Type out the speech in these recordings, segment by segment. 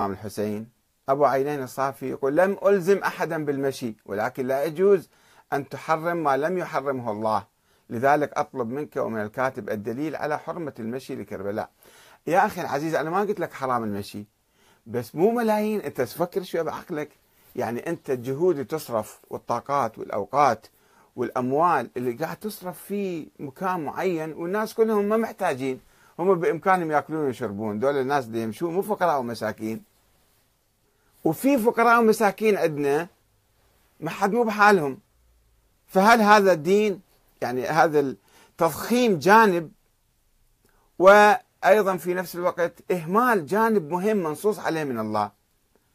الإمام الحسين. أبو عينين الصافي يقول لم ألزم أحدا بالمشي ولكن لا يجوز أن تحرم ما لم يحرمه الله. لذلك أطلب منك ومن الكاتب الدليل على حرمة المشي لكربلاء. يا أخي العزيز أنا ما قلت لك حرام المشي بس مو ملايين. أنت تفكر شوية بعقلك. يعني أنت الجهود اللي تصرف والطاقات والأوقات والأموال اللي قاعد تصرف في مكان معين والناس كلهم ما محتاجين. هم بإمكانهم يأكلون ويشربون. دول الناس اللي يمشون مو فقراء ومساكين. وفي فقراء ومساكين عندنا ما حد مو بحالهم فهل هذا الدين يعني هذا التضخيم جانب وأيضا في نفس الوقت إهمال جانب مهم منصوص عليه من الله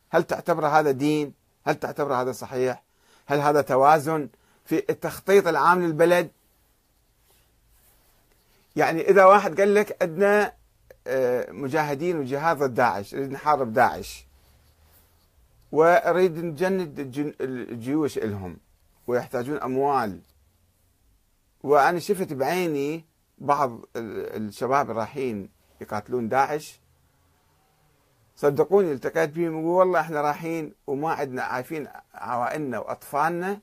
هل تعتبر هذا دين؟ هل تعتبر هذا صحيح؟ هل هذا توازن في التخطيط العام للبلد؟ يعني إذا واحد قال لك عندنا آه، مجاهدين وجهاد ضد داعش نريد نحارب داعش وأريد نجند الجيوش لهم ويحتاجون أموال. وأنا شفت بعيني بعض الشباب رايحين يقاتلون داعش. صدقوني التقيت بهم ويقول والله إحنا رايحين وما عندنا عارفين عوائلنا وأطفالنا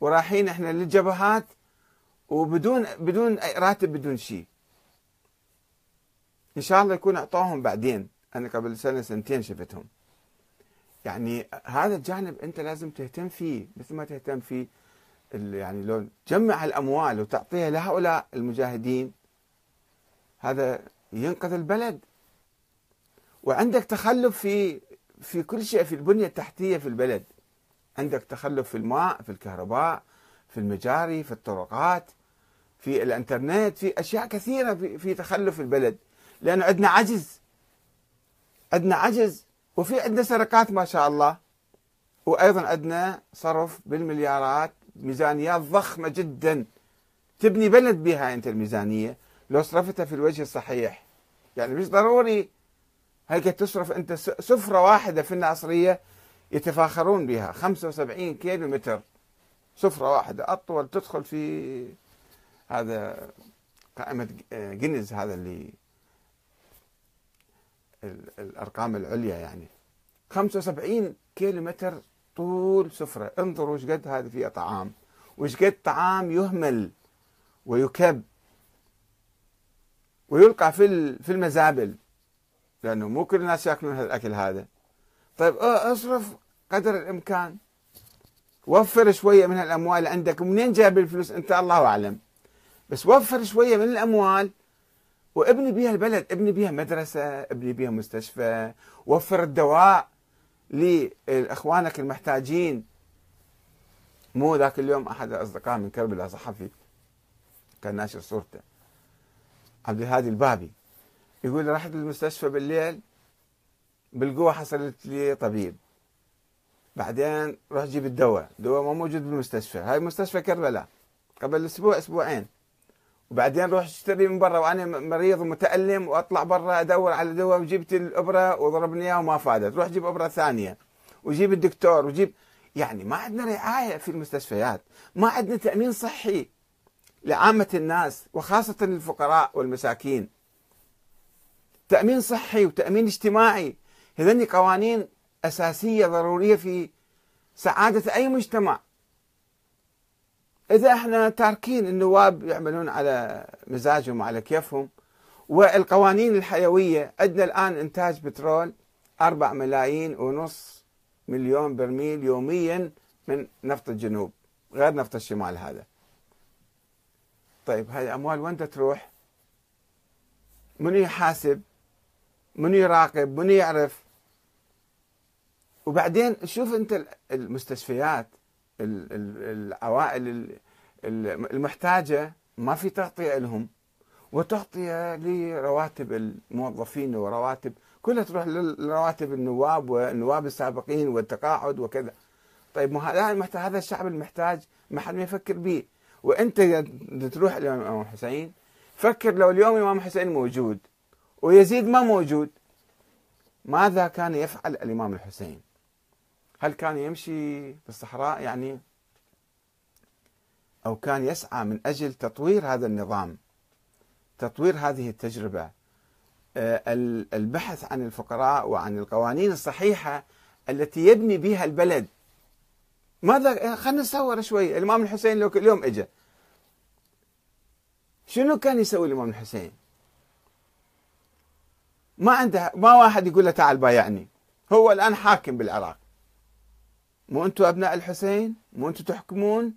ورايحين إحنا للجبهات وبدون بدون راتب بدون شيء. إن شاء الله يكون أعطوهم بعدين. أنا قبل سنة سنتين شفتهم. يعني هذا الجانب انت لازم تهتم فيه مثل ما تهتم فيه يعني لو تجمع الأموال وتعطيها لهؤلاء المجاهدين هذا ينقذ البلد. وعندك تخلف في في كل شيء في البنية التحتية في البلد. عندك تخلف في الماء في الكهرباء في المجاري في الطرقات في الإنترنت في أشياء كثيرة في, في تخلف البلد. لأنه عندنا عجز. عندنا عجز. وفي عندنا سرقات ما شاء الله. وأيضا عندنا صرف بالمليارات ميزانيات ضخمة جدا. تبني بلد بها أنت الميزانية لو صرفتها في الوجه الصحيح. يعني مش ضروري هيك تصرف أنت سفرة واحدة في الناصرية يتفاخرون بها. 75 كيلو متر سفرة واحدة أطول تدخل في هذا قائمة جينيز هذا اللي الأرقام العليا يعني. 75 كيلو متر طول سفرة. انظروا إيش قد هذه فيها طعام. وإيش قد طعام يهمل ويكب ويلقى في في المزابل. لأنه مو كل الناس يأكلون هذا الاكل هذا. طيب أصرف قدر الإمكان. وفر شوية من الأموال اللي عندك. منين جايب الفلوس؟ أنت الله أعلم. بس وفر شوية من الأموال وابني بها البلد ابني بها مدرسة ابني بها مستشفى وفر الدواء لإخوانك المحتاجين. مو ذاك اليوم أحد الأصدقاء من كربلاء صحفي كان ناشر صورته. عبد الهادي البابي يقول رحت للمستشفى بالليل بالقوة حصلت لي طبيب. بعدين رحت جيب الدواء. الدواء ما موجود بالمستشفى. هاي مستشفى كربلاء. قبل أسبوع أسبوعين. وبعدين روح اشتري من برا وأنا مريض ومتألم وأطلع برا أدور على دواء وجبت الأبرة وضربني إياها وما فادت. روح جيب أبرة ثانية وجيب الدكتور وجيب يعني ما عندنا رعاية في المستشفيات ما عندنا تأمين صحي لعامة الناس وخاصة الفقراء والمساكين. تأمين صحي وتأمين اجتماعي هذني قوانين أساسية ضرورية في سعادة أي مجتمع. إذا إحنا تاركين النواب يعملون على مزاجهم وعلى كيفهم والقوانين الحيوية عندنا الآن إنتاج بترول 4 ملايين ونص مليون برميل يوميا من نفط الجنوب غير نفط الشمال هذا طيب هاي الاموال وين تروح؟ منو يحاسب؟ منو يراقب؟ منو يعرف؟ وبعدين شوف أنت المستشفيات العوائل المحتاجة ما في تغطية لهم وتغطية لرواتب الموظفين ورواتب كلها تروح لرواتب النواب والنواب السابقين والتقاعد وكذا طيب ما هذا الشعب المحتاج ما حد ما يفكر به وانت تروح الامام الحسين فكر لو اليوم الامام الحسين موجود ويزيد ما موجود ماذا كان يفعل الإمام الحسين؟ هل كان يمشي في الصحراء؟ يعني أو كان يسعى من أجل تطوير هذا النظام تطوير هذه التجربة. آه، البحث عن الفقراء وعن القوانين الصحيحة التي يبني بها البلد. ماذا؟ خلينا نتصور شوي. الإمام الحسين لو اليوم اجى شنو كان يسوي الإمام الحسين؟ ما عنده ما واحد يقول له تعال بايعني. هو الآن حاكم بالعراق. مو أنتم أبناء الحسين؟ مو أنتم تحكمون؟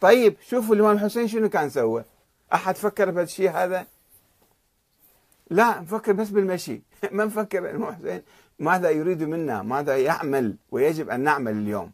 طيب شوفوا الإمام الحسين شنو كان سوى. أحد فكر بهذا الشيء هذا؟ لا نفكر بس بالمشي. ما نفكر الإمام الحسين ماذا يريد منا؟ ماذا يعمل؟ ويجب أن نعمل اليوم.